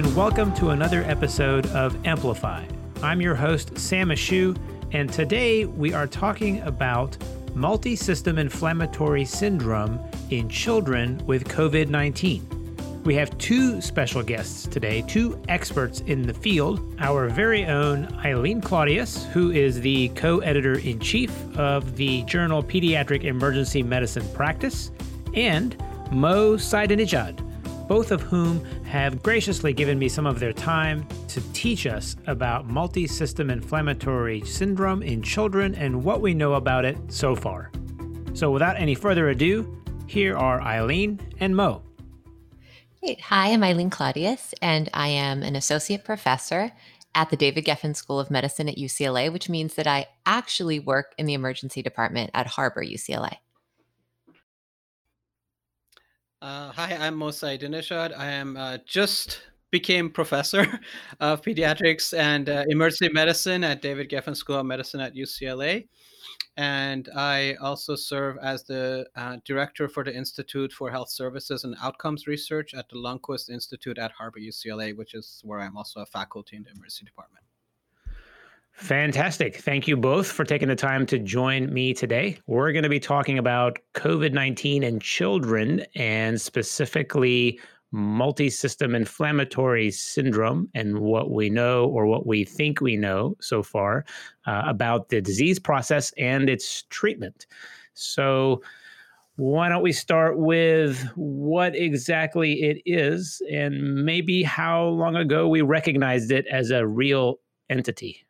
and welcome to another episode of Amplify. I'm your host, Sam Ashoo, and today we are talking about multi system inflammatory syndrome in children with COVID 19. We have two special guests today, two experts in the field. Our very own Ilene Claudius, who is the co editor in chief of the journal Pediatric Emergency Medicine Practice, and Mo Saidinejad, both of whom have graciously given me some of their time to teach us about multi system inflammatory syndrome in children and what we know about it so far. So, without any further ado, here are Ilene and Mo. Hi, I'm Ilene Claudius, and I am an associate professor at the David Geffen School of Medicine at UCLA, which means that I actually work in the emergency department at Harbor UCLA. Uh, hi, I'm Mo Saidinejad. I am uh, just became professor of pediatrics and uh, emergency medicine at David Geffen School of Medicine at UCLA and I also serve as the uh, director for the Institute for Health Services and Outcomes Research at the Lundquist Institute at Harbor UCLA, which is where I'm also a faculty in the emergency department. Fantastic. Thank you both for taking the time to join me today. We're going to be talking about COVID 19 and children, and specifically multi-system inflammatory syndrome and what we know or what we think we know so far uh, about the disease process and its treatment. So why don't we start with what exactly it is and maybe how long ago we recognized it as a real entity?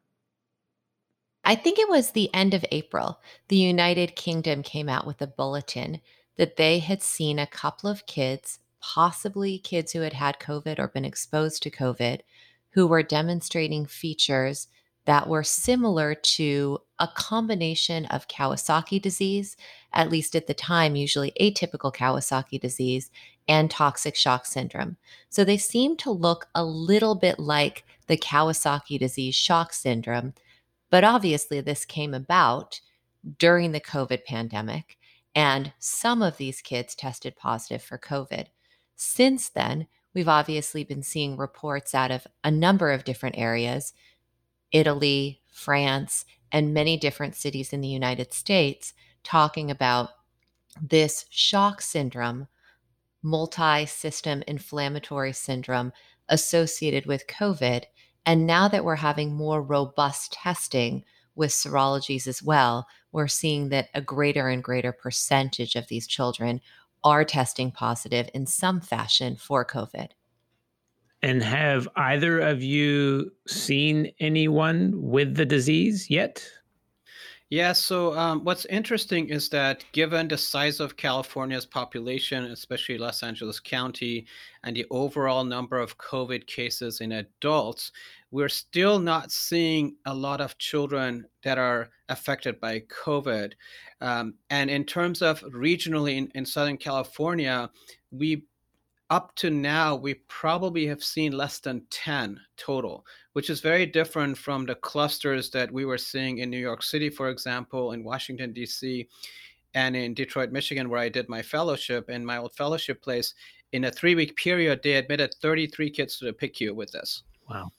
I think it was the end of April. The United Kingdom came out with a bulletin that they had seen a couple of kids possibly kids who had had COVID or been exposed to COVID, who were demonstrating features that were similar to a combination of Kawasaki disease, at least at the time, usually atypical Kawasaki disease, and toxic shock syndrome. So they seem to look a little bit like the Kawasaki disease shock syndrome. But obviously, this came about during the COVID pandemic, and some of these kids tested positive for COVID. Since then, we've obviously been seeing reports out of a number of different areas Italy, France, and many different cities in the United States talking about this shock syndrome, multi system inflammatory syndrome associated with COVID. And now that we're having more robust testing with serologies as well, we're seeing that a greater and greater percentage of these children are testing positive in some fashion for COVID. And have either of you seen anyone with the disease yet? Yeah, so um, what's interesting is that given the size of California's population, especially Los Angeles County, and the overall number of COVID cases in adults, we're still not seeing a lot of children that are affected by COVID. Um, and in terms of regionally in, in Southern California, we up to now, we probably have seen less than 10 total, which is very different from the clusters that we were seeing in New York City, for example, in Washington, D.C., and in Detroit, Michigan, where I did my fellowship in my old fellowship place. In a three week period, they admitted 33 kids to the PICU with this. Wow.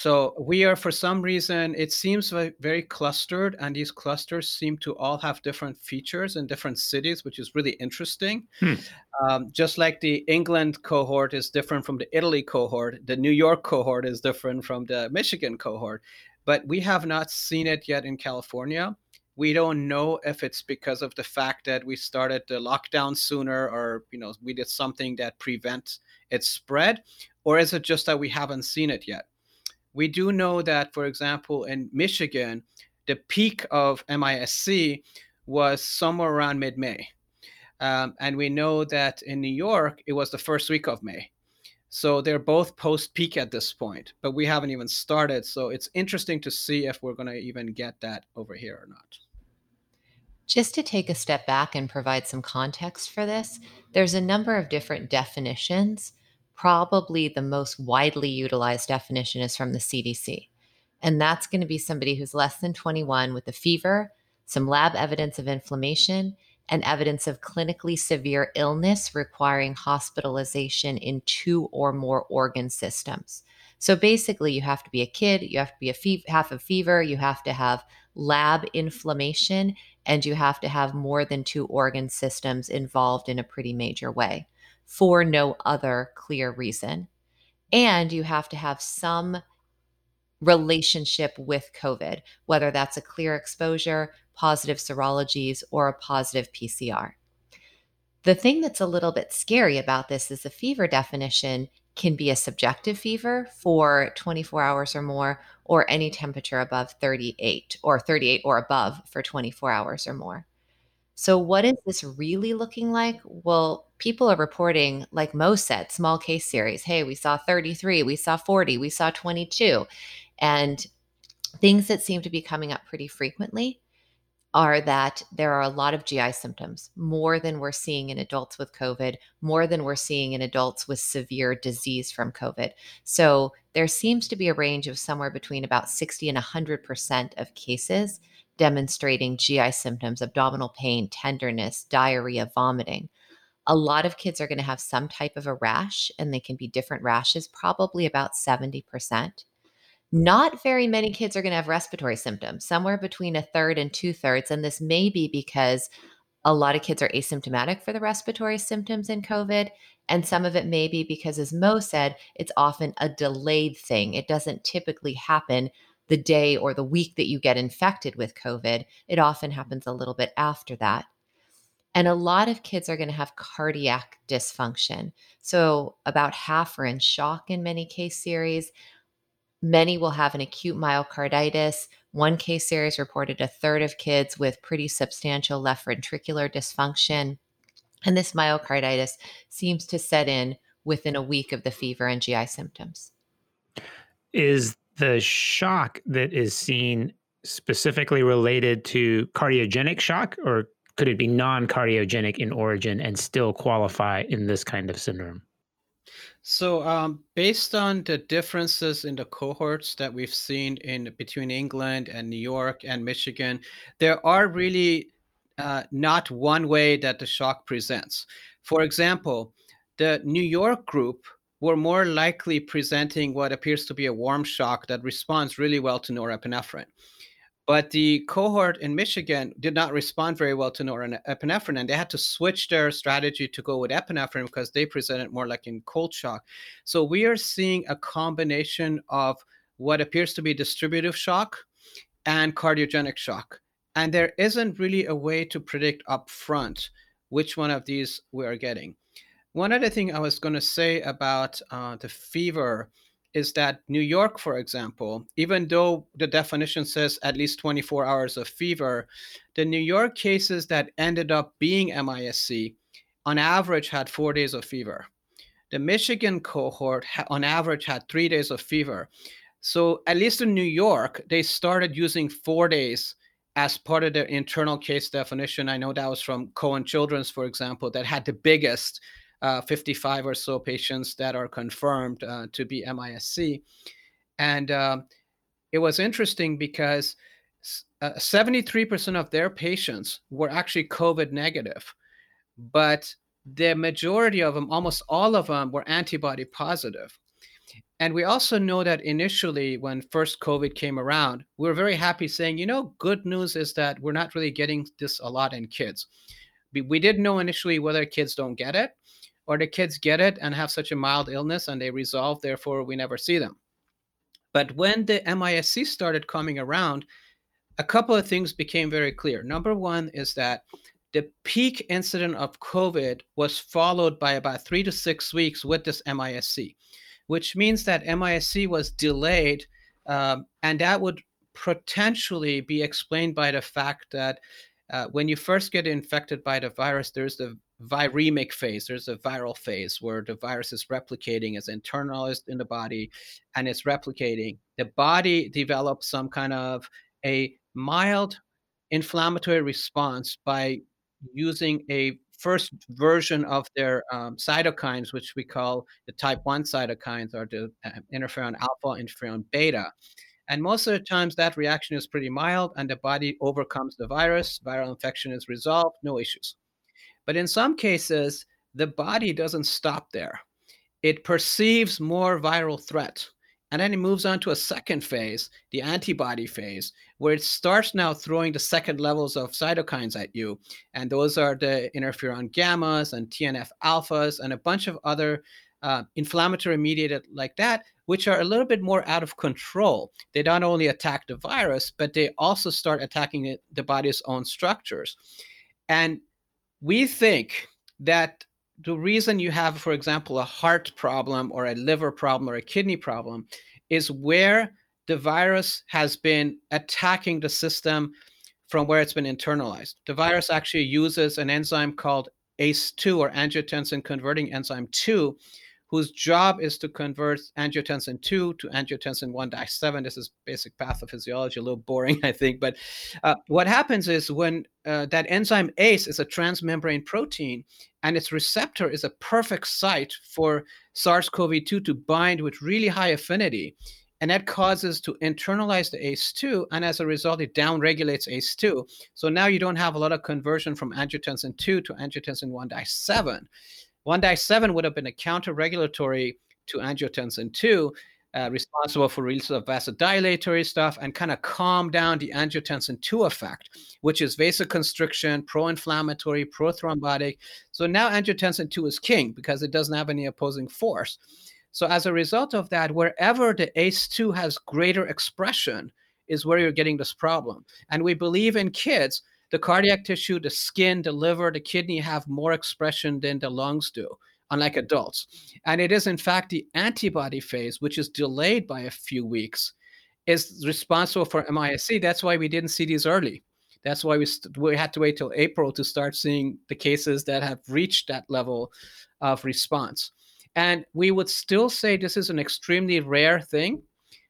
So we are, for some reason, it seems very clustered, and these clusters seem to all have different features in different cities, which is really interesting. Hmm. Um, just like the England cohort is different from the Italy cohort, the New York cohort is different from the Michigan cohort. But we have not seen it yet in California. We don't know if it's because of the fact that we started the lockdown sooner, or you know, we did something that prevents its spread, or is it just that we haven't seen it yet? We do know that, for example, in Michigan, the peak of MISC was somewhere around mid May. Um, and we know that in New York, it was the first week of May. So they're both post peak at this point, but we haven't even started. So it's interesting to see if we're going to even get that over here or not. Just to take a step back and provide some context for this, there's a number of different definitions probably the most widely utilized definition is from the CDC. And that's going to be somebody who's less than 21 with a fever, some lab evidence of inflammation, and evidence of clinically severe illness requiring hospitalization in two or more organ systems. So basically, you have to be a kid, you have to be a fe- half a fever, you have to have lab inflammation, and you have to have more than two organ systems involved in a pretty major way for no other clear reason. And you have to have some relationship with COVID, whether that's a clear exposure, positive serologies, or a positive PCR. The thing that's a little bit scary about this is the fever definition can be a subjective fever for 24 hours or more, or any temperature above 38 or 38 or above for 24 hours or more. So, what is this really looking like? Well, people are reporting, like Mo said, small case series. Hey, we saw 33, we saw 40, we saw 22. And things that seem to be coming up pretty frequently are that there are a lot of GI symptoms, more than we're seeing in adults with COVID, more than we're seeing in adults with severe disease from COVID. So there seems to be a range of somewhere between about 60 and 100% of cases demonstrating GI symptoms, abdominal pain, tenderness, diarrhea, vomiting. A lot of kids are going to have some type of a rash, and they can be different rashes, probably about 70%. Not very many kids are going to have respiratory symptoms, somewhere between a third and two thirds. And this may be because a lot of kids are asymptomatic for the respiratory symptoms in COVID. And some of it may be because, as Mo said, it's often a delayed thing. It doesn't typically happen the day or the week that you get infected with COVID. It often mm-hmm. happens a little bit after that. And a lot of kids are going to have cardiac dysfunction. So, about half are in shock in many case series. Many will have an acute myocarditis. One case series reported a third of kids with pretty substantial left ventricular dysfunction. And this myocarditis seems to set in within a week of the fever and GI symptoms. Is the shock that is seen specifically related to cardiogenic shock, or could it be non cardiogenic in origin and still qualify in this kind of syndrome? So, um, based on the differences in the cohorts that we've seen in between England and New York and Michigan, there are really uh, not one way that the shock presents. For example, the New York group were more likely presenting what appears to be a warm shock that responds really well to norepinephrine. But the cohort in Michigan did not respond very well to norepinephrine, and they had to switch their strategy to go with epinephrine because they presented more like in cold shock. So we are seeing a combination of what appears to be distributive shock and cardiogenic shock. And there isn't really a way to predict upfront which one of these we are getting. One other thing I was going to say about uh, the fever is that New York, for example, even though the definition says at least 24 hours of fever, the New York cases that ended up being MISC on average had four days of fever. The Michigan cohort on average had three days of fever. So, at least in New York, they started using four days as part of their internal case definition. I know that was from Cohen Children's, for example, that had the biggest uh, 55 or so patients that are confirmed uh, to be MISC. And uh, it was interesting because 73% uh, of their patients were actually COVID negative, but the majority of them, almost all of them, were antibody positive. And we also know that initially, when first COVID came around, we were very happy saying, you know, good news is that we're not really getting this a lot in kids. We didn't know initially whether kids don't get it, or the kids get it and have such a mild illness and they resolve, therefore we never see them. But when the MISC started coming around, a couple of things became very clear. Number one is that the peak incident of COVID was followed by about three to six weeks with this MISC, which means that MISC was delayed. Um, and that would potentially be explained by the fact that uh, when you first get infected by the virus, there's the viremic phase. There's a viral phase where the virus is replicating, it's internalized in the body, and it's replicating. The body develops some kind of a mild inflammatory response by using a first version of their um, cytokines, which we call the type 1 cytokines, or the uh, interferon alpha, interferon beta. And most of the times, that reaction is pretty mild, and the body overcomes the virus. Viral infection is resolved, no issues. But in some cases, the body doesn't stop there. It perceives more viral threat. And then it moves on to a second phase, the antibody phase, where it starts now throwing the second levels of cytokines at you. And those are the interferon gammas and TNF alphas and a bunch of other uh, inflammatory mediated like that, which are a little bit more out of control. They not only attack the virus, but they also start attacking the body's own structures. And we think that the reason you have, for example, a heart problem or a liver problem or a kidney problem is where the virus has been attacking the system from where it's been internalized. The virus actually uses an enzyme called ACE2 or angiotensin converting enzyme 2, whose job is to convert angiotensin 2 to angiotensin 1-7. This is basic pathophysiology, a little boring, I think. But uh, what happens is when uh, that enzyme ACE is a transmembrane protein, and its receptor is a perfect site for SARS-CoV-2 to bind with really high affinity. And that causes to internalize the ACE2, and as a result, it downregulates ACE2. So now you don't have a lot of conversion from angiotensin 2 to angiotensin 1-7. 1-7 would have been a counter-regulatory to angiotensin 2, uh, responsible for release of vasodilatory stuff and kind of calm down the angiotensin 2 effect, which is vasoconstriction, pro-inflammatory, pro-thrombotic. So now angiotensin 2 is king because it doesn't have any opposing force. So as a result of that, wherever the ACE2 has greater expression is where you're getting this problem. And we believe in kids the cardiac tissue, the skin, the liver, the kidney have more expression than the lungs do, unlike adults. And it is, in fact, the antibody phase, which is delayed by a few weeks, is responsible for MISC. That's why we didn't see these early. That's why we, st- we had to wait till April to start seeing the cases that have reached that level of response. And we would still say this is an extremely rare thing.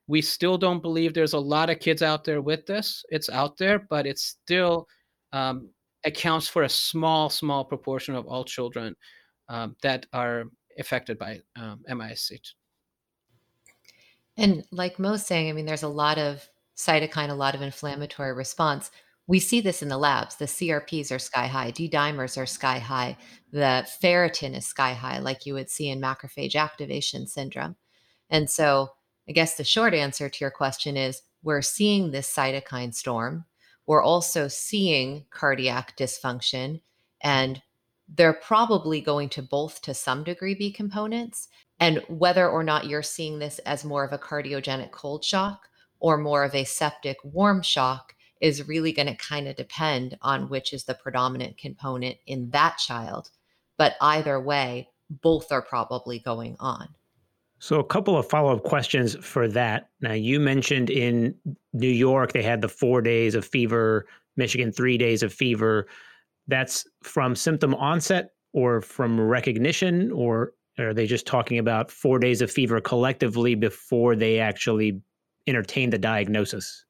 We still don't believe there's a lot of kids out there with this. It's out there, but it's still um, accounts for a small, small proportion of all children um, that are affected by um, MIS-C. And like Mo's saying, I mean, there's a lot of cytokine, a lot of inflammatory response. We see this in the labs. The CRPs are sky high, D dimers are sky high, the ferritin is sky high, like you would see in macrophage activation syndrome. And so, I guess the short answer to your question is we're seeing this cytokine storm we're also seeing cardiac dysfunction and they're probably going to both to some degree be components and whether or not you're seeing this as more of a cardiogenic cold shock or more of a septic warm shock is really going to kind of depend on which is the predominant component in that child. But either way both are probably going on so, a couple of follow up questions for that. Now, you mentioned in New York they had the four days of fever, Michigan, three days of fever. That's from symptom onset or from recognition, or are they just talking about four days of fever collectively before they actually entertain the diagnosis?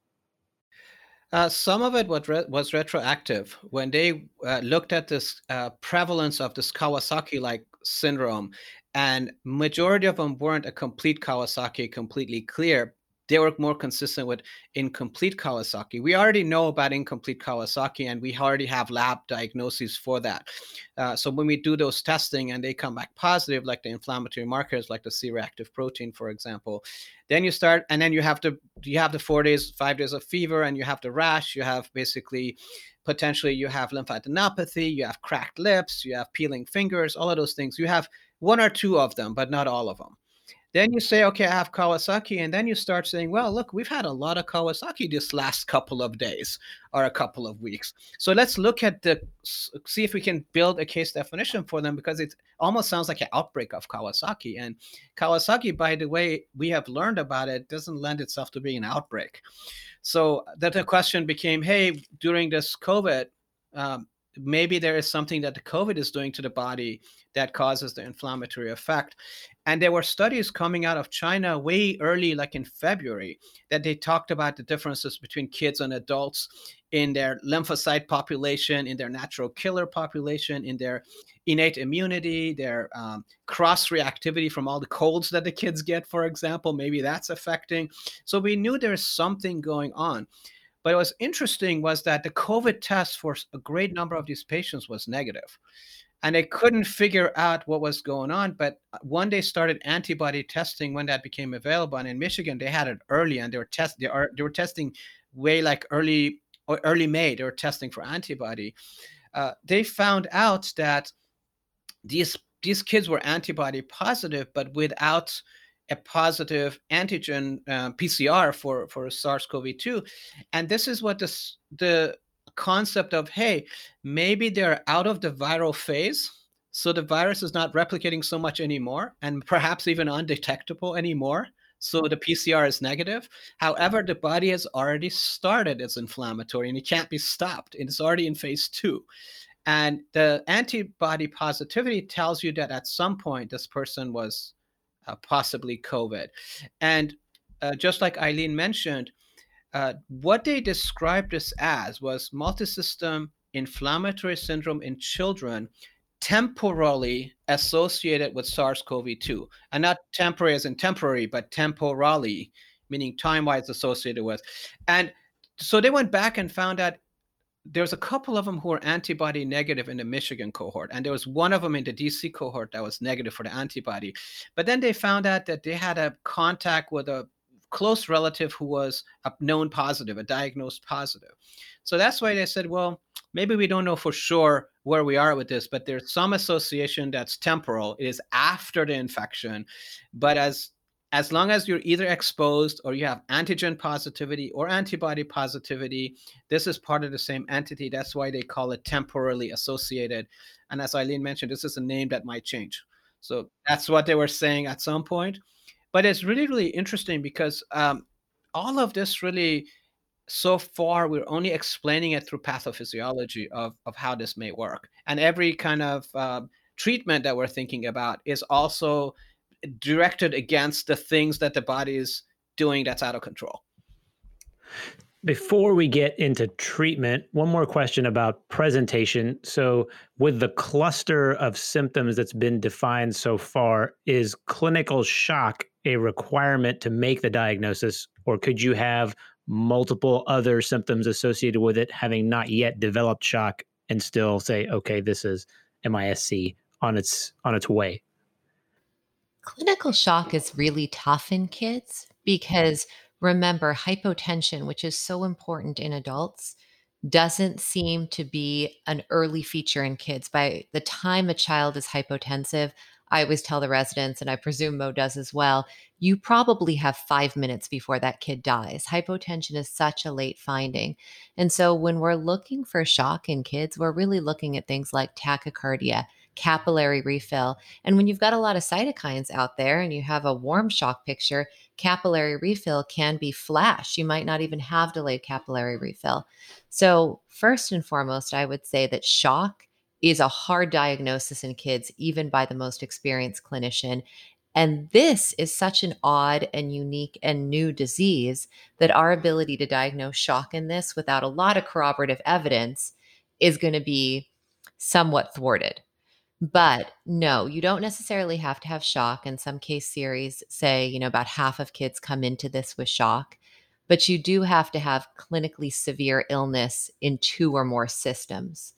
Uh, some of it was, re- was retroactive when they uh, looked at this uh, prevalence of this Kawasaki-like syndrome and majority of them weren't a complete Kawasaki, completely clear. They were more consistent with incomplete Kawasaki. We already know about incomplete Kawasaki, and we already have lab diagnoses for that. Uh, so when we do those testing and they come back positive, like the inflammatory markers, like the C-reactive protein, for example, then you start, and then you have to you have the four days, five days of fever, and you have the rash. You have basically potentially you have lymphadenopathy, you have cracked lips, you have peeling fingers, all of those things. You have one or two of them, but not all of them. Then you say, okay, I have Kawasaki. And then you start saying, well, look, we've had a lot of Kawasaki this last couple of days or a couple of weeks. So let's look at the, see if we can build a case definition for them because it almost sounds like an outbreak of Kawasaki. And Kawasaki, by the way, we have learned about it, doesn't lend itself to being an outbreak. So that the question became, hey, during this COVID, um, maybe there is something that the COVID is doing to the body that causes the inflammatory effect. And there were studies coming out of China way early, like in February, that they talked about the differences between kids and adults in their lymphocyte population, in their natural killer population, in their innate immunity, their um, cross reactivity from all the colds that the kids get, for example. Maybe that's affecting. So we knew there's something going on. But what was interesting was that the COVID test for a great number of these patients was negative and they couldn't figure out what was going on. But uh, when they started antibody testing, when that became available, and in Michigan they had it early, and they were test they are they were testing way like early or early May. They were testing for antibody. Uh, they found out that these these kids were antibody positive, but without a positive antigen uh, PCR for for SARS-CoV-2, and this is what this the concept of hey maybe they're out of the viral phase so the virus is not replicating so much anymore and perhaps even undetectable anymore so the pcr is negative. However the body has already started its inflammatory and it can't be stopped. It's already in phase two. And the antibody positivity tells you that at some point this person was uh, possibly covid and uh, just like ilene mentioned uh, what they described this as was multisystem inflammatory syndrome in children temporally associated with SARS-CoV-2, and not temporary as in temporary, but temporally, meaning time-wise associated with. And so they went back and found out there's a couple of them who were antibody negative in the Michigan cohort, and there was one of them in the DC cohort that was negative for the antibody. But then they found out that they had a contact with a close relative who was a known positive, a diagnosed positive. So that's why they said, well, maybe we don't know for sure where we are with this, but there's some association that's temporal. It is after the infection, but as as long as you're either exposed or you have antigen positivity or antibody positivity, this is part of the same entity. That's why they call it temporally associated. And as Ilene mentioned, this is a name that might change. So that's what they were saying at some point but it's really really interesting because um, all of this really so far we're only explaining it through pathophysiology of, of how this may work and every kind of uh, treatment that we're thinking about is also directed against the things that the body is doing that's out of control before we get into treatment, one more question about presentation. So, with the cluster of symptoms that's been defined so far, is clinical shock a requirement to make the diagnosis, or could you have multiple other symptoms associated with it having not yet developed shock and still say, okay, this is MISC on its on its way? Clinical shock is really tough in kids because remember hypotension, which is so important in adults, doesn't seem to be an early feature in kids. By the time a child is hypotensive, I always tell the residents, and I presume Mo does as well, you probably have five minutes before that kid dies. Hypotension is such a late finding. And so when we're looking for shock in kids, we're really looking at things like tachycardia, capillary refill. And when you've got a lot of cytokines out there and you have a warm shock picture, capillary refill can be flash. You might not even have delayed capillary refill. So, first and foremost, I would say that shock is a hard diagnosis in kids, even by the most experienced clinician. And this is such an odd and unique and new disease that our ability to diagnose shock in this without a lot of corroborative evidence is going to be somewhat thwarted. But no, you don't necessarily have to have shock. In some case series say, you know, about half of kids come into this with shock, but you do have to have clinically severe illness in two or more systems.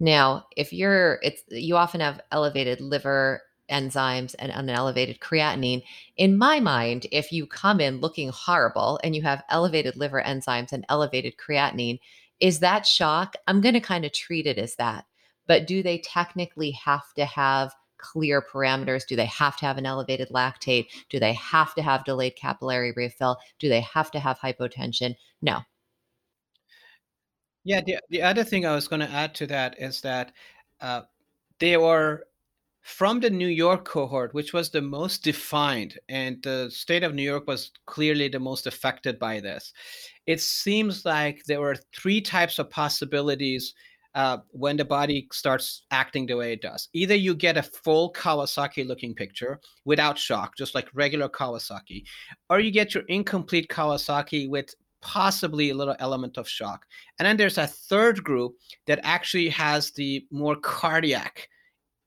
Now, if you're, it's you often have elevated liver enzymes and an elevated creatinine. In my mind, if you come in looking horrible and you have elevated liver enzymes and elevated creatinine, is that shock? I'm going to kind of treat it as that. But do they technically have to have clear parameters? Do they have to have an elevated lactate? Do they have to have delayed capillary refill? Do they have to have hypotension? No, yeah, the, the other thing I was going to add to that is that uh, they were from the New York cohort, which was the most defined, and the state of New York was clearly the most affected by this. It seems like there were three types of possibilities uh, when the body starts acting the way it does. Either you get a full Kawasaki looking picture without shock, just like regular Kawasaki, or you get your incomplete Kawasaki with possibly a little element of shock. And then there's a third group that actually has the more cardiac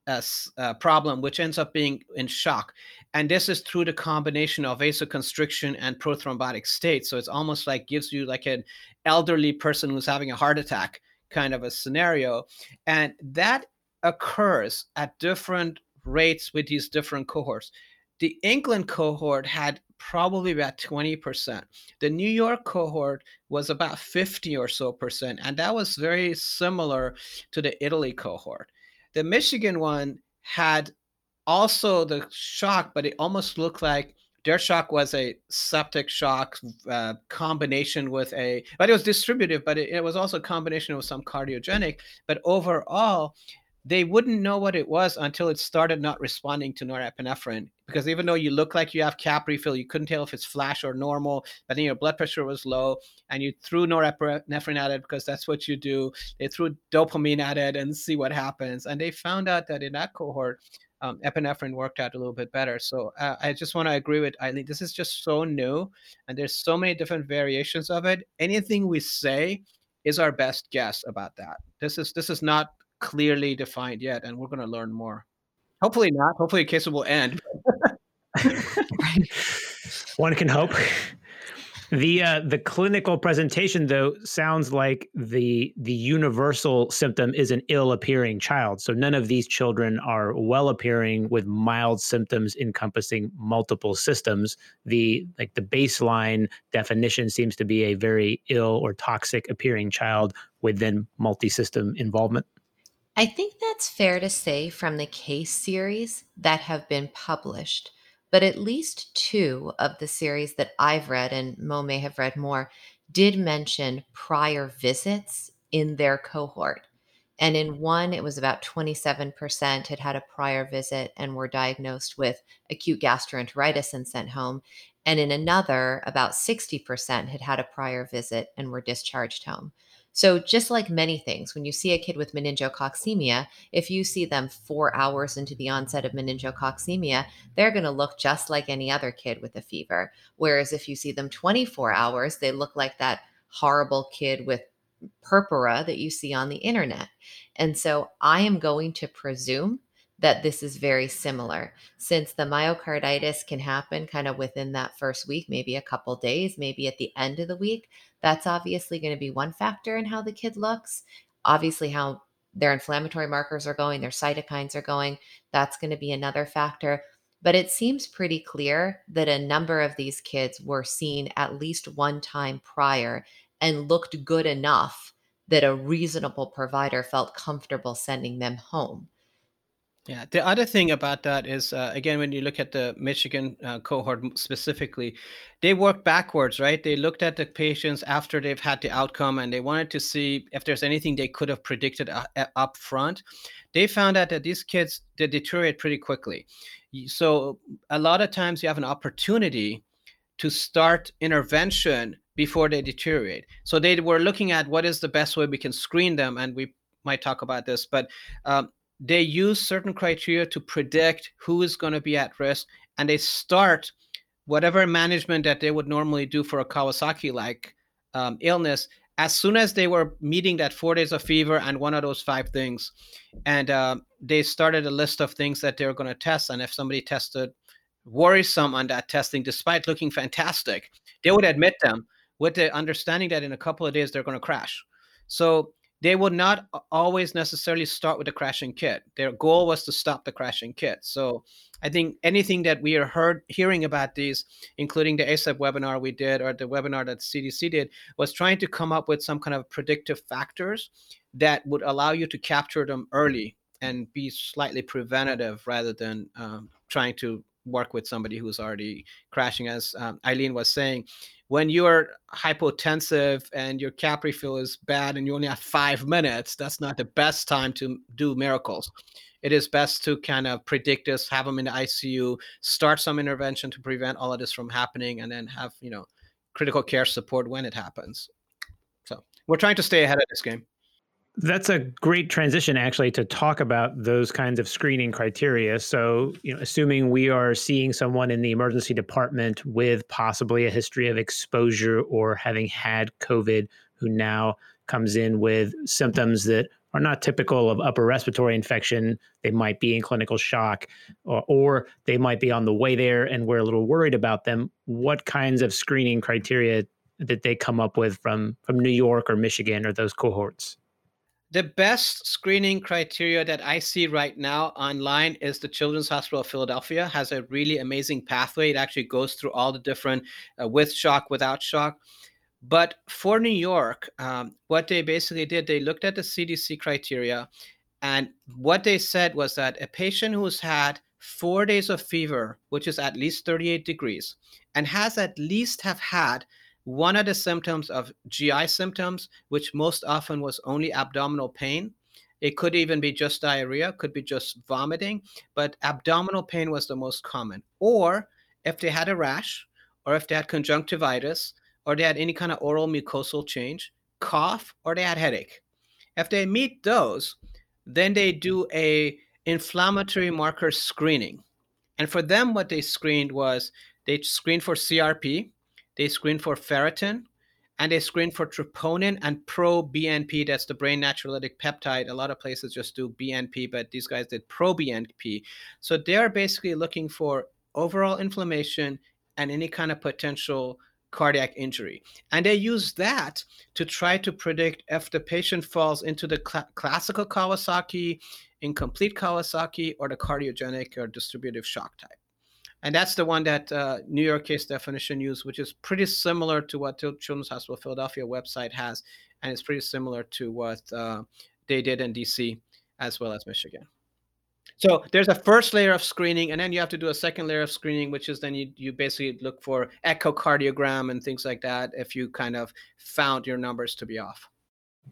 uh, uh, problem, which ends up being in shock. And this is through the combination of vasoconstriction and prothrombotic state. So it's almost like gives you like an elderly person who's having a heart attack kind of a scenario. And that occurs at different rates with these different cohorts. The England cohort had probably about 20%. The New York cohort was about 50 or so percent, and that was very similar to the Italy cohort. The Michigan one had also the shock, but it almost looked like their shock was a septic shock uh, combination with a, but it was distributive, but it, it was also a combination with some cardiogenic. But overall, they wouldn't know what it was until it started not responding to norepinephrine. Because even though you look like you have cap refill, you couldn't tell if it's flash or normal. But then your blood pressure was low, and you threw norepinephrine at it because that's what you do. They threw dopamine at it and see what happens. And they found out that in that cohort, um, epinephrine worked out a little bit better. So uh, I just want to agree with Ilene. This is just so new, and there's so many different variations of it. Anything we say is our best guess about that. This is this is not clearly defined yet, and we're going to learn more. Hopefully not. Hopefully, the case will end. One can hope. The uh, the clinical presentation though sounds like the the universal symptom is an ill appearing child. So none of these children are well appearing with mild symptoms encompassing multiple systems. The like the baseline definition seems to be a very ill or toxic appearing child with then multi system involvement. I think that's fair to say from the case series that have been published, but at least two of the series that I've read, and Mo may have read more, did mention prior visits in their cohort. And in one, it was about 27% had had a prior visit and were diagnosed with acute gastroenteritis and sent home. And in another, about 60% had had a prior visit and were discharged home. So, just like many things, when you see a kid with meningococcemia, if you see them four hours into the onset of meningococcemia, they're going to look just like any other kid with a fever. Whereas if you see them 24 hours, they look like that horrible kid with purpura that you see on the internet. And so, I am going to presume that this is very similar since the myocarditis can happen kind of within that first week, maybe a couple days, maybe at the end of the week. That's obviously going to be one factor in how the kid looks. Obviously, how their inflammatory markers are going, their cytokines are going. That's going to be another factor. But it seems pretty clear that a number of these kids were seen at least one time prior and looked good enough that a reasonable provider felt comfortable sending them home. Yeah, the other thing about that is, uh, again, when you look at the Michigan uh, cohort specifically, they worked backwards, right? They looked at the patients after they've had the outcome and they wanted to see if there's anything they could have predicted uh, up front. They found out that these kids they deteriorate pretty quickly. So a lot of times you have an opportunity to start intervention before they deteriorate. So they were looking at what is the best way we can screen them, and we might talk about this, but um, they use certain criteria to predict who is going to be at risk and they start whatever management that they would normally do for a kawasaki like um, illness as soon as they were meeting that four days of fever and one of those five things and uh, they started a list of things that they were going to test and if somebody tested worrisome on that testing despite looking fantastic they would admit them with the understanding that in a couple of days they're going to crash. So they would not always necessarily start with the crashing kit. Their goal was to stop the crashing kit. So I think anything that we are heard hearing about these, including the ASAP webinar we did or the webinar that CDC did, was trying to come up with some kind of predictive factors that would allow you to capture them early and be slightly preventative rather than um, trying to work with somebody who's already crashing. As um, Ilene was saying, when you're hypotensive and your cap refill is bad and you only have five minutes, that's not the best time to do miracles. It is best to kind of predict this, have them in the ICU, start some intervention to prevent all of this from happening, and then have you know critical care support when it happens. So we're trying to stay ahead of this game. That's a great transition, actually, to talk about those kinds of screening criteria. So, you know, assuming we are seeing someone in the emergency department with possibly a history of exposure or having had COVID, who now comes in with symptoms that are not typical of upper respiratory infection. They might be in clinical shock or, or they might be on the way there and we're a little worried about them. What kinds of screening criteria did they come up with from, from New York or Michigan or those cohorts? The best screening criteria that I see right now online is the Children's Hospital of Philadelphia has a really amazing pathway. It actually goes through all the different uh, with shock, without shock. But for New York, um, what they basically did, they looked at the CDC criteria, and what they said was that a patient who's had four days of fever, which is at least 38 degrees, and has at least have had one of the symptoms of GI symptoms, which most often was only abdominal pain. It could even be just diarrhea, could be just vomiting, but abdominal pain was the most common. Or if they had a rash, or if they had conjunctivitis, or they had any kind of oral mucosal change, cough, or they had headache. If they meet those, then they do a inflammatory marker screening. And for them, what they screened was they screened for CRP, they screen for ferritin, and they screen for troponin and pro BNP. That's the brain natriuretic peptide. A lot of places just do BNP, but these guys did pro BNP. So they're basically looking for overall inflammation and any kind of potential cardiac injury. And they use that to try to predict if the patient falls into the cl- classical Kawasaki, incomplete Kawasaki, or the cardiogenic or distributive shock type. And that's the one that uh, New York case definition used, which is pretty similar to what Children's Hospital Philadelphia website has. And it's pretty similar to what uh, they did in DC as well as Michigan. So there's a first layer of screening, and then you have to do a second layer of screening, which is then you, you basically look for echocardiogram and things like that if you kind of found your numbers to be off.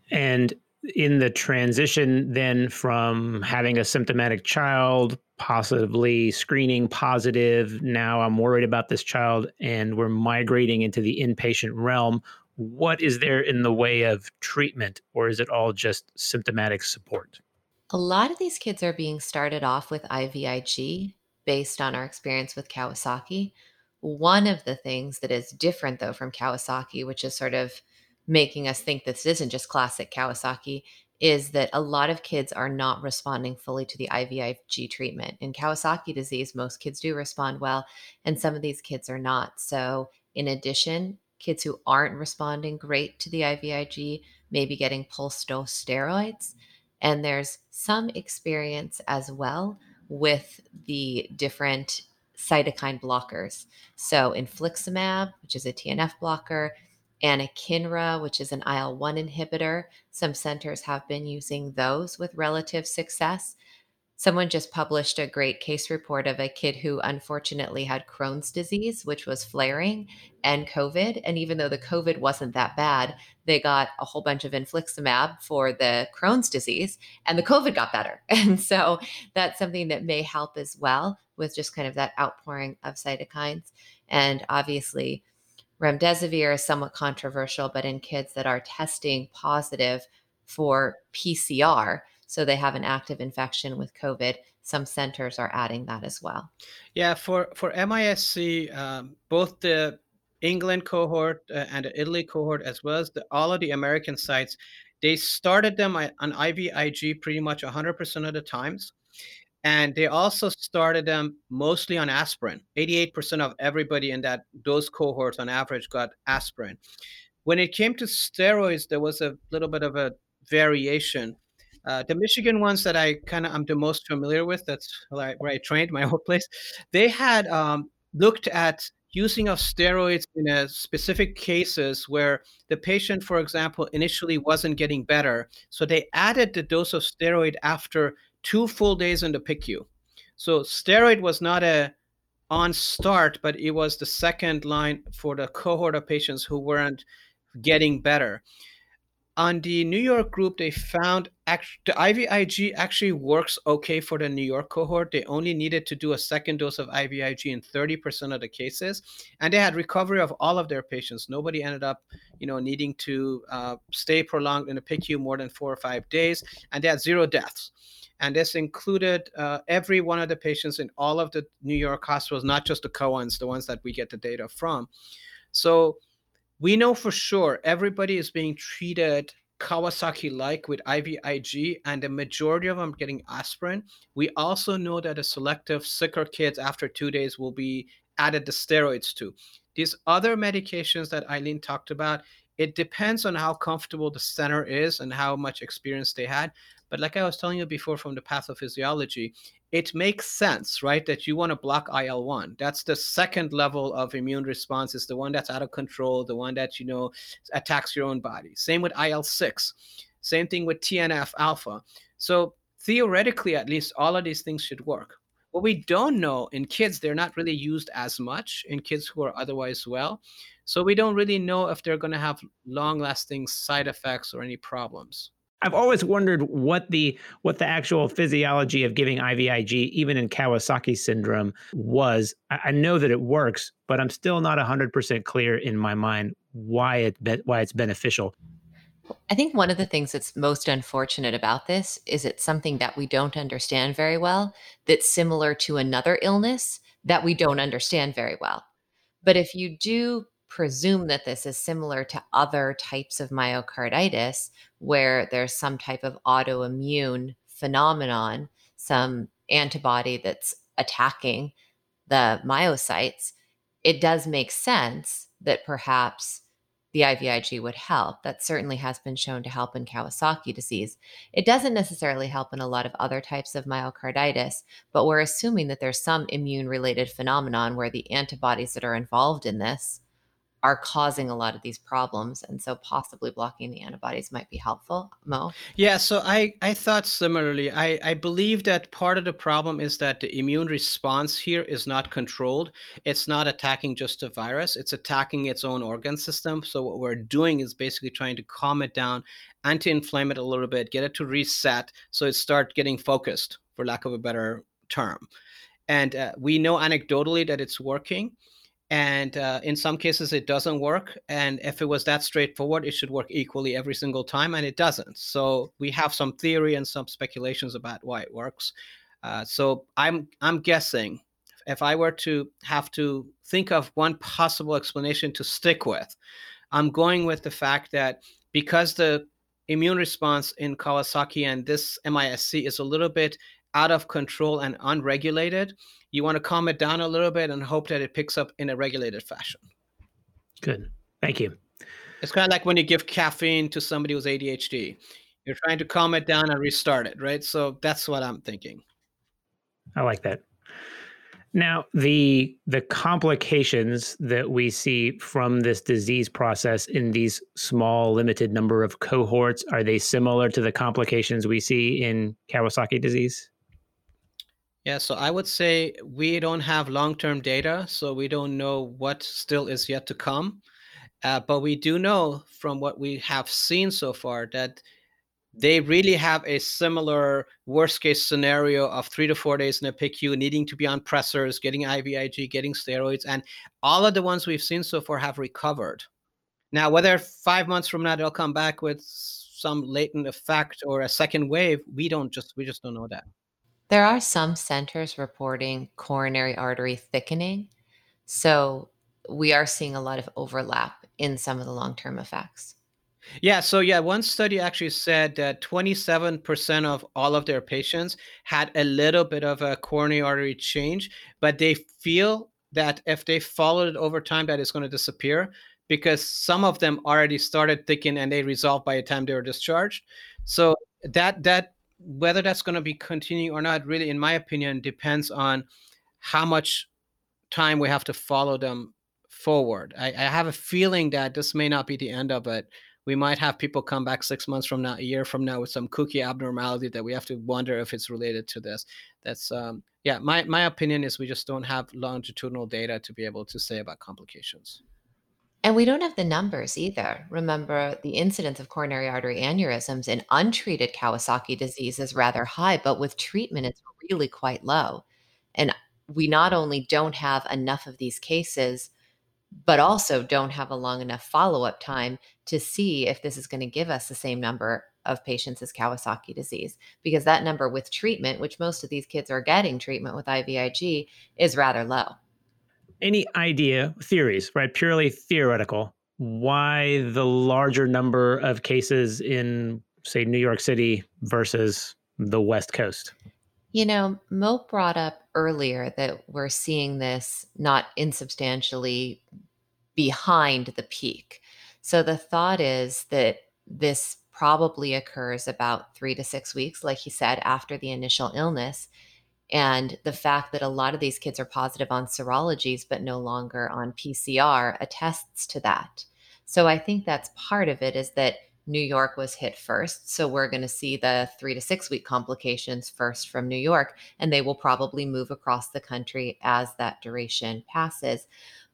And in the transition then from having a symptomatic child, possibly screening positive, now I'm worried about this child, and we're migrating into the inpatient realm. What is there in the way of treatment, or is it all just symptomatic support? A lot of these kids are being started off with IVIG based on our experience with Kawasaki. One of the things that is different, though, from Kawasaki, which is sort of making us think this isn't just classic Kawasaki, is that a lot of kids are not responding fully to the IVIG treatment. In Kawasaki disease, most kids do respond well, and some of these kids are not. So, in addition, kids who aren't responding great to the IVIG may be getting pulse dose steroids. And there's some experience as well with the different cytokine blockers. So, infliximab, which is a TNF blocker, anakinra, which is an IL 1 inhibitor. Some centers have been using those with relative success. Someone just published a great case report of a kid who unfortunately had Crohn's disease, which was flaring, and COVID. And even though the COVID wasn't that bad, they got a whole bunch of infliximab for the Crohn's disease, and the COVID got better. And so that's something that may help as well with just kind of that outpouring of cytokines. And obviously, remdesivir is somewhat controversial, but in kids that are testing positive for PCR, so they have an active infection with COVID. Some centers are adding that as well. Yeah, for for MISC, um, both the England cohort uh, and the Italy cohort, as well as the, all of the American sites, they started them on IVIG pretty much 100% of the times. And they also started them mostly on aspirin. 88% of everybody in that those cohorts on average got aspirin. When it came to steroids, there was a little bit of a variation. Uh, the Michigan ones that I kind of I'm the most familiar with, that's where I, trained my old place. They had um, looked at using of steroids in a specific cases where the patient, for example, initially wasn't getting better. So they added the dose of steroid after two full days in the PICU. So steroid was not a on start, but it was the second line for the cohort of patients who weren't getting better on the New York group, they found the IVIG actually works okay for the New York cohort. They only needed to do a second dose of IVIG in 30% of the cases, and they had recovery of all of their patients. Nobody ended up, you know, needing to uh, stay prolonged in the PICU more than four or five days, and they had zero deaths. And this included uh, every one of the patients in all of the New York hospitals, not just the co-ones, the ones that we get the data from. So we know for sure everybody is being treated Kawasaki like with IVIG, and the majority of them getting aspirin. We also know that the selective sicker kids after two days will be added the steroids to. These other medications that Ilene talked about, it depends on how comfortable the center is and how much experience they had. But like I was telling you before from the pathophysiology, it makes sense, right? That you want to block IL 1. That's the second level of immune response, is the one that's out of control, the one that, you know, attacks your own body. Same with IL 6. Same thing with TNF alpha. So theoretically, at least, all of these things should work. What we don't know in kids, they're not really used as much in kids who are otherwise well. So we don't really know if they're going to have long lasting side effects or any problems. I've always wondered what the what the actual physiology of giving IVIG, even in Kawasaki syndrome, was. I, know that it works, but I'm still not 100% clear in my mind why it why it's beneficial. I think one of the things that's most unfortunate about this is it's something that we don't understand very well. That's similar to another illness that we don't understand very well. But if you do presume that this is similar to other types of myocarditis where there's some type of autoimmune phenomenon, some antibody that's attacking the myocytes, it does make sense that perhaps the IVIG would help. That certainly has been shown to help in Kawasaki disease. It doesn't necessarily help in a lot of other types of myocarditis, but we're assuming that there's some immune related phenomenon where the antibodies that are involved in this are causing a lot of these problems and so possibly blocking the antibodies might be helpful. Mo? Yeah so i i thought similarly. I i believe that part of the problem is that the immune response here is not controlled. It's not attacking just a virus. It's attacking its own organ system. So what we're doing is basically trying to calm it down anti-inflame it a little bit get it to reset so it start getting focused for lack of a better term. And uh, we know anecdotally that it's working and uh, in some cases it doesn't work and if it was that straightforward it should work equally every single time and it doesn't. So we have some theory and some speculations about why it works. Uh, so i'm i'm guessing if i were to have to think of one possible explanation to stick with i'm going with the fact that because the immune response in kawasaki and this misc is a little bit out of control and unregulated you want to calm it down a little bit and hope that it picks up in a regulated fashion. Good. Thank you. It's kind of like when you give caffeine to somebody who's ADHD. You're trying to calm it down and restart it, right? So that's what I'm thinking. I like that. Now, the the complications that we see from this disease process in these small limited number of cohorts are they similar to the complications we see in Kawasaki disease? Yeah, so I would say we don't have long-term data, so we don't know what still is yet to come. Uh, but we do know from what we have seen so far that they really have a similar worst case scenario of three to four days in a PICU, needing to be on pressors, getting IVIG, getting steroids, and all of the ones we've seen so far have recovered. Now, whether five months from now they'll come back with some latent effect or a second wave, we don't just we just don't know that. There are some centers reporting coronary artery thickening. So we are seeing a lot of overlap in some of the long term effects. Yeah, so yeah, one study actually said that 27% of all of their patients had a little bit of a coronary artery change, but they feel that if they followed it over time, that it's going to disappear because some of them already started thickening and they resolved by the time they were discharged. So that that whether that's going to be continuing or not really in my opinion depends on how much time we have to follow them forward. I, I, have a feeling that this may not be the end of it. We might have people come back six months from now a year from now with some kooky abnormality that we have to wonder if it's related to this. That's um yeah my, my opinion is we just don't have longitudinal data to be able to say about complications and we don't have the numbers either. Remember, the incidence of coronary artery aneurysms in untreated Kawasaki disease is rather high, but with treatment, it's really quite low. And we not only don't have enough of these cases, but also don't have a long enough follow up time to see if this is going to give us the same number of patients as Kawasaki disease, because that number with treatment, which most of these kids are getting treatment with IVIG, is rather low any idea, theories, right? Purely theoretical. why the larger number of cases in, say, New York City versus the West Coast? You know, Mo brought up earlier that we're seeing this not insubstantially behind the peak. So the thought is that this probably occurs about three to six weeks, like he said, after the initial illness. And the fact that a lot of these kids are positive on serologies, but no longer on PCR, attests to that. So I think that's part of it is that New York was hit first. So we're going to see the three to six week complications first from New York, and they will probably move across the country as that duration passes.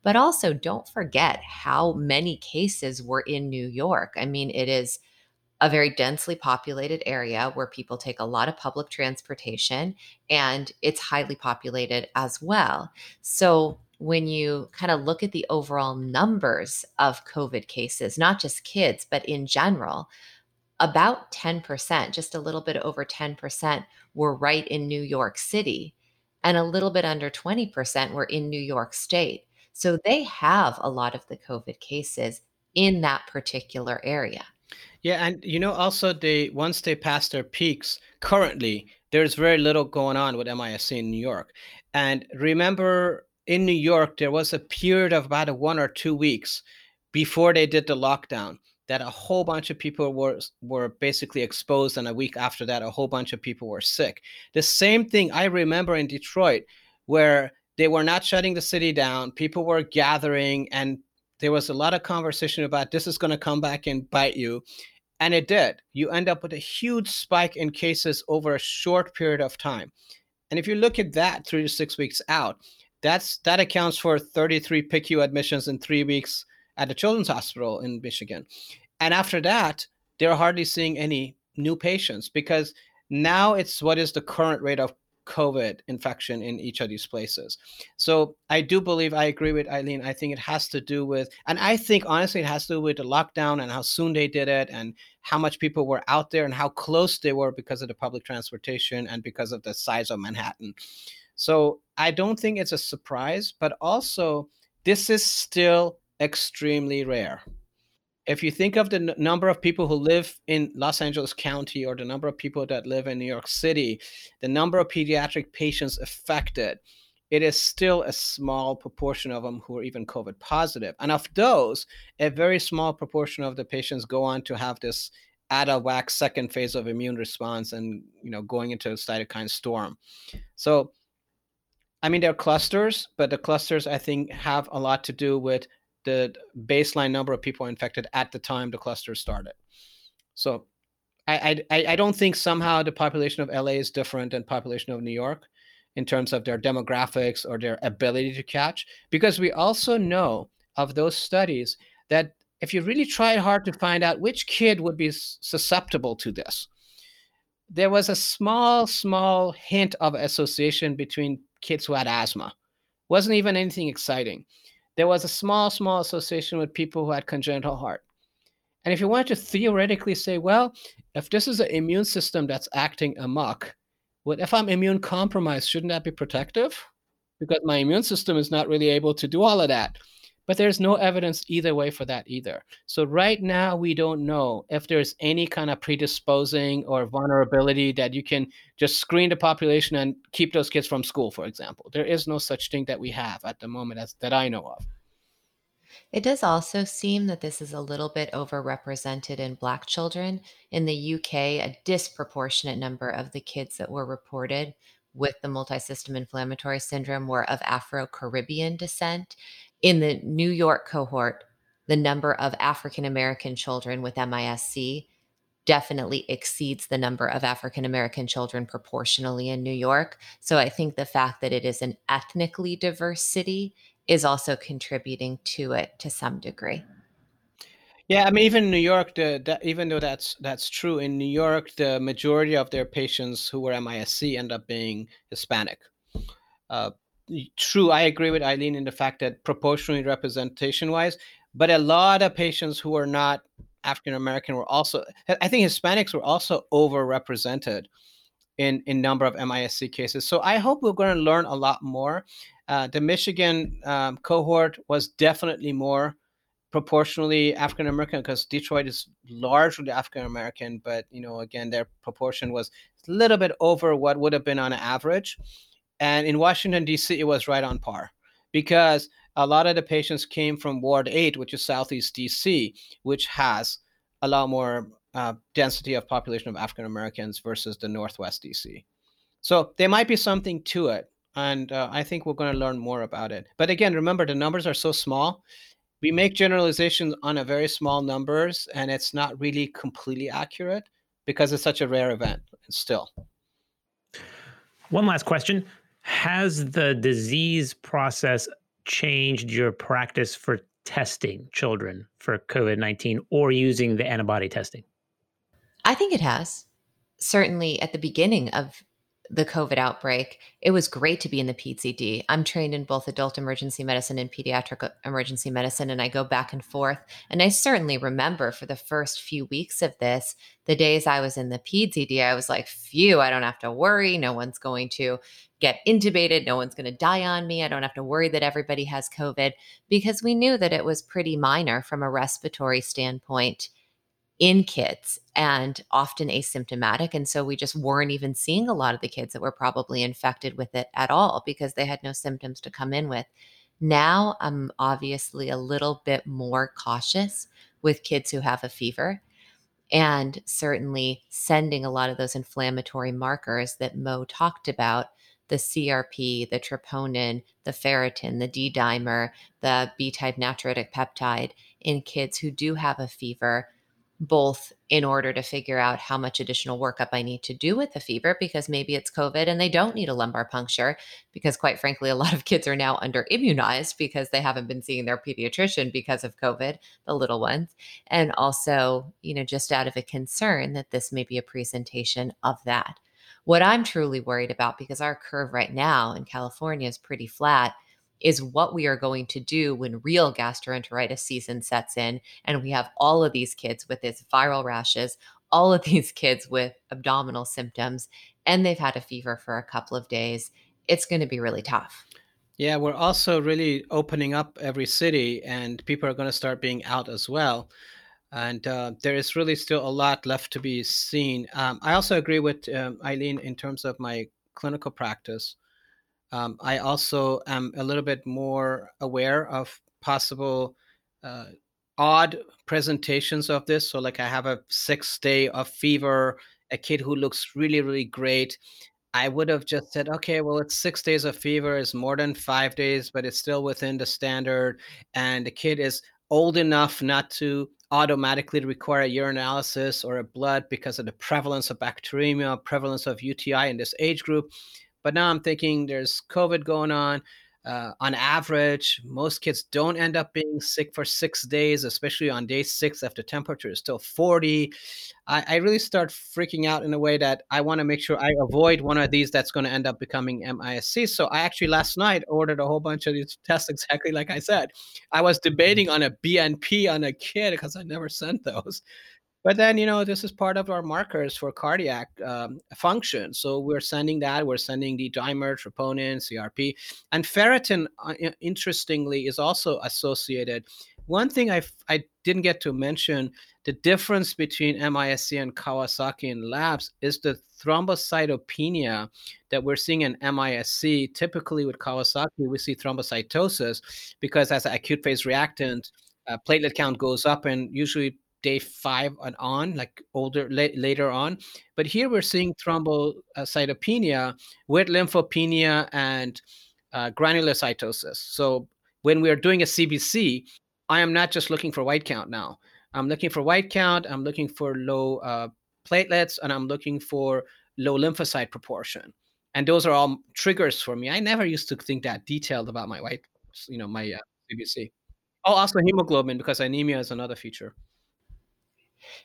But also, don't forget how many cases were in New York. I mean, it is a very densely populated area where people take a lot of public transportation and it's highly populated as well. So, when you kind of look at the overall numbers of COVID cases, not just kids, but in general, about 10%, just a little bit over 10%, were right in New York City, and a little bit under 20% were in New York State. So they have a lot of the COVID cases in that particular area. Yeah, and you know, also they once they pass their peaks, currently there's very little going on with MISC in New York. And remember, in New York, there was a period of about a one or two weeks before they did the lockdown that a whole bunch of people were were basically exposed, and a week after that, a whole bunch of people were sick. The same thing I remember in Detroit, where they were not shutting the city down. People were gathering, and there was a lot of conversation about this is going to come back and bite you. And it did. You end up with a huge spike in cases over a short period of time. And if you look at that three to six weeks out, that's that accounts for 33 PICU admissions in three weeks at the Children's Hospital in Michigan. And after that, they're hardly seeing any new patients because now it's what is the current rate of COVID infection in each of these places. So I do believe I agree with Ilene. I think it has to do with, and I think honestly, it has to do with the lockdown and how soon they did it and how much people were out there and how close they were because of the public transportation and because of the size of Manhattan. So I don't think it's a surprise, but also this is still extremely rare if you think of the n- number of people who live in Los Angeles County or the number of people that live in New York City, the number of pediatric patients affected, it is still a small proportion of them who are even COVID positive. And of those, a very small proportion of the patients go on to have this out of whack second phase of immune response and you know going into a cytokine storm. So I mean, they're clusters, but the clusters I think have a lot to do with the baseline number of people infected at the time the cluster started. So I, I, I don't think somehow the population of LA is different than population of New York in terms of their demographics or their ability to catch, because we also know of those studies that if you really try hard to find out which kid would be susceptible to this, there was a small, small hint of association between kids who had asthma. Wasn't even anything exciting there was a small, small association with people who had congenital heart. And if you wanted to theoretically say, well, if this is an immune system that's acting amok, well, if I'm immune compromised, shouldn't that be protective? Because my immune system is not really able to do all of that. But there's no evidence either way for that either. So right now we don't know if there's any kind of predisposing or vulnerability that you can just screen the population and keep those kids from school, for example. There is no such thing that we have at the moment as, that I know of. It does also seem that this is a little bit overrepresented in Black children. In the UK, a disproportionate number of the kids that were reported with the multisystem inflammatory syndrome were of Afro Caribbean descent. In the New York cohort, the number of African American children with MISC definitely exceeds the number of African American children proportionally in New York. So I think the fact that it is an ethnically diverse city is also contributing to it to some degree. Yeah, I mean, even New York, the, the, even though that's that's true, in New York, the majority of their patients who were MISC end up being Hispanic. Uh, true, I agree with Ilene in the fact that proportionally representation wise, but a lot of patients who are not African American were also, I think Hispanics were also overrepresented in in number of MISC cases. So I hope we're going to learn a lot more. Uh, the Michigan um, cohort was definitely more proportionally African American because Detroit is largely African American, but you know, again, their proportion was a little bit over what would have been on average. And in Washington D.C., it was right on par because a lot of the patients came from Ward 8, which is Southeast DC, which has a lot more uh, density of population of African Americans versus the Northwest DC. So there might be something to it. And uh, I think we're going to learn more about it. But again, remember the numbers are so small. We make generalizations on a very small numbers, and it's not really completely accurate because it's such a rare event still. One last question Has the disease process changed your practice for testing children for COVID 19 or using the antibody testing? I think it has. Certainly at the beginning of the COVID outbreak, it was great to be in the PCD. I'm trained in both adult emergency medicine and pediatric uh, emergency medicine, and I go back and forth. And I certainly remember for the first few weeks of this, the days I was in the PCD, I was like, phew, I don't have to worry. No one's going to get intubated. No one's going to die on me. I don't have to worry that everybody has COVID because we knew that it was pretty minor from a respiratory standpoint in kids and often asymptomatic. And so we just weren't even seeing a lot of the kids that were probably infected with it at all because they had no symptoms to come in with. Now I'm obviously a little bit more cautious with kids who have a fever and certainly sending a lot of those inflammatory markers that Mo talked about the CRP, the troponin, the ferritin, the D dimer, the B type natriuretic peptide in kids who do have a fever both in order to figure out how much additional workup I need to do with the fever because maybe it's COVID and they don't need a lumbar puncture because quite frankly a lot of kids are now under immunized because they haven't been seeing their pediatrician because of COVID, the little ones. And also, you know, just out of a concern that this may be a presentation of that. What I'm truly worried about because our curve right now in California is pretty flat is what we are going to do when real gastroenteritis season sets in and we have all of these kids with these viral rashes, all of these kids with abdominal symptoms, and they've had a fever for a couple of days. It's going to be really tough. Yeah, we're also really opening up every city, and people are going to start being out as well. And uh, there is really still a lot left to be seen. Um, I also agree with um, Ilene in terms of my clinical practice. Um, I also am a little bit more aware of possible uh, odd presentations of this. So, like, I have a six day of fever, a kid who looks really, really great. I would have just said, okay, well, it's six days of fever, it's more than five days, but it's still within the standard. And the kid is old enough not to automatically require a urinalysis or a blood because of the prevalence of bacteremia, prevalence of UTI in this age group. But now I'm thinking there's COVID going on. Uh, on average, most kids don't end up being sick for six days, especially on day six after temperature is still 40. I, I really start freaking out in a way that I want to make sure I avoid one of these that's going to end up becoming MISC. So I actually last night ordered a whole bunch of these tests exactly like I said. I was debating on a BNP on a kid because I never sent those. But then, you know, this is part of our markers for cardiac um, function. So we're sending that. We're sending D dimer, troponin, CRP, and ferritin. Uh, interestingly, is also associated. One thing I I didn't get to mention the difference between MISC and Kawasaki in labs is the thrombocytopenia that we're seeing in MISC. Typically, with Kawasaki, we see thrombocytosis because as an acute phase reactant, uh, platelet count goes up, and usually day five and on, like older la- later on. But here we're seeing thrombocytopenia with lymphopenia and uh, granulocytosis. So when we're doing a CBC, I am not just looking for white count now. I'm looking for white count. I'm looking for low uh, platelets, and I'm looking for low lymphocyte proportion. And those are all triggers for me. I never used to think that detailed about my white, you know, my uh, CBC. Oh, also hemoglobin because anemia is another feature.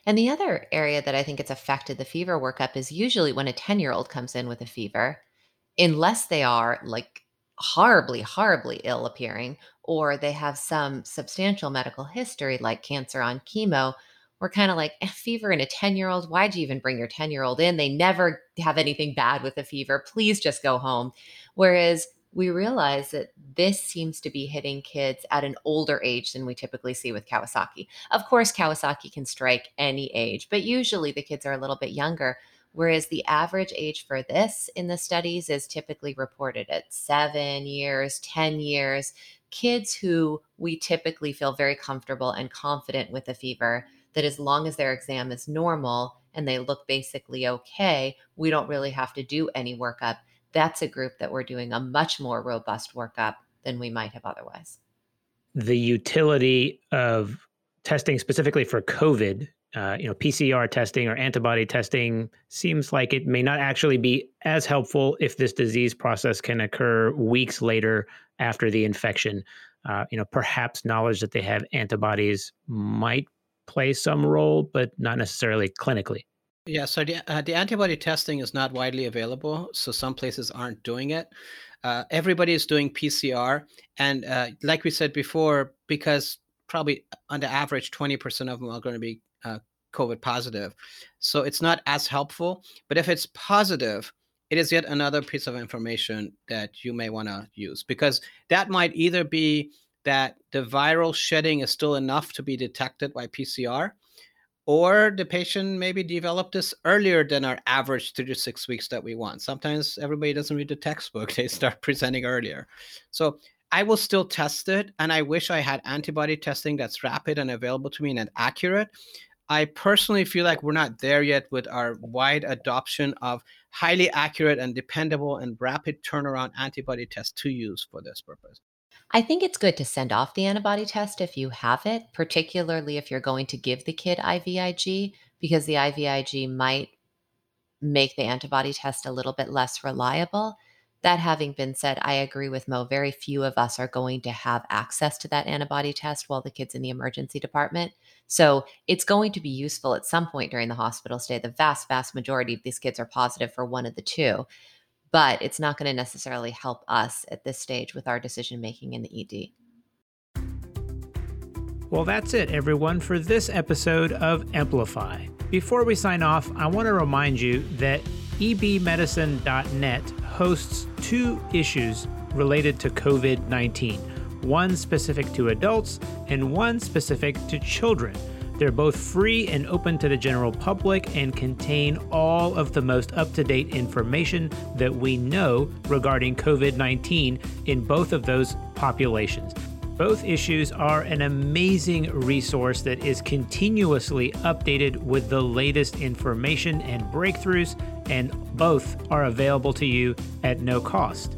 And the other area that I think it's affected the fever workup is usually when a 10 year old comes in with a fever, unless they are like horribly, horribly ill appearing, or they have some substantial medical history like cancer on chemo, we're kind of like, eh, fever in a 10 year old. Why'd you even bring your 10 year old in? They never have anything bad with a fever. Please just go home. Whereas we realize that this seems to be hitting kids at an older age than we typically see with Kawasaki. Of course, Kawasaki can strike any age, but usually the kids are a little bit younger. Whereas the average age for this in the studies is typically reported at seven years, 10 years. Kids who we typically feel very comfortable and confident with a fever, that as long as their exam is normal and they look basically okay, we don't really have to do any workup that's a group that we're doing a much more robust workup than we might have otherwise. The utility of testing specifically for COVID, uh, you know, PCR testing or antibody testing seems like it may not actually be as helpful if this disease process can occur weeks later after the infection. Uh, you know, perhaps knowledge that they have antibodies might play some role, but not necessarily clinically. Yeah, so the, uh, the antibody testing is not widely available, so some places aren't doing it. Uh, everybody is doing PCR, and uh, like we said before, because probably on the average, 20% of them are going to be uh, COVID positive. So it's not as helpful. But if it's positive, it is yet another piece of information that you may want to use because that might either be that the viral shedding is still enough to be detected by PCR, or the patient maybe developed this earlier than our average three to six weeks that we want. Sometimes everybody doesn't read the textbook, they start presenting earlier. So I will still test it, and I wish I had antibody testing that's rapid and available to me and accurate. I personally feel like we're not there yet with our wide adoption of highly accurate and dependable and rapid turnaround antibody tests to use for this purpose. I think it's good to send off the antibody test if you have it, particularly if you're going to give the kid IVIG, because the IVIG might make the antibody test a little bit less reliable. That having been said, I agree with Mo. Very few of us are going to have access to that antibody test while the kid's in the emergency department. So it's going to be useful at some point during the hospital stay. The vast, vast majority of these kids are positive for one of the two but it's not going to necessarily help us at this stage with our decision making in the ED. Well, that's it, everyone, for this episode of Amplify. Before we sign off, I want to remind you that ebmedicine.net hosts two issues related to COVID 19 one specific to adults and one specific to children. They're both free and open to the general public and contain all of the most up to date information that we know regarding COVID 19 in both of those populations. Both issues are an amazing resource that is continuously updated with the latest information and breakthroughs, and both are available to you at no cost.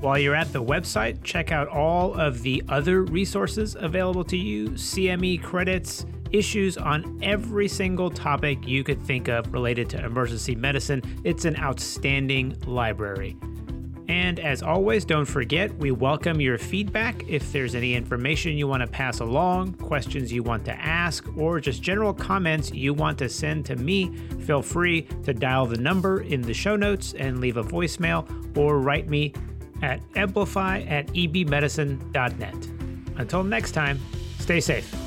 While you're at the website, check out all of the other resources available to you CME credits, issues on every single topic you could think of related to emergency medicine. It's an outstanding library. And as always, don't forget, we welcome your feedback. If there's any information you want to pass along, questions you want to ask, or just general comments you want to send to me, feel free to dial the number in the show notes and leave a voicemail or write me at amplify at ebmedicine.net. Until next time, stay safe.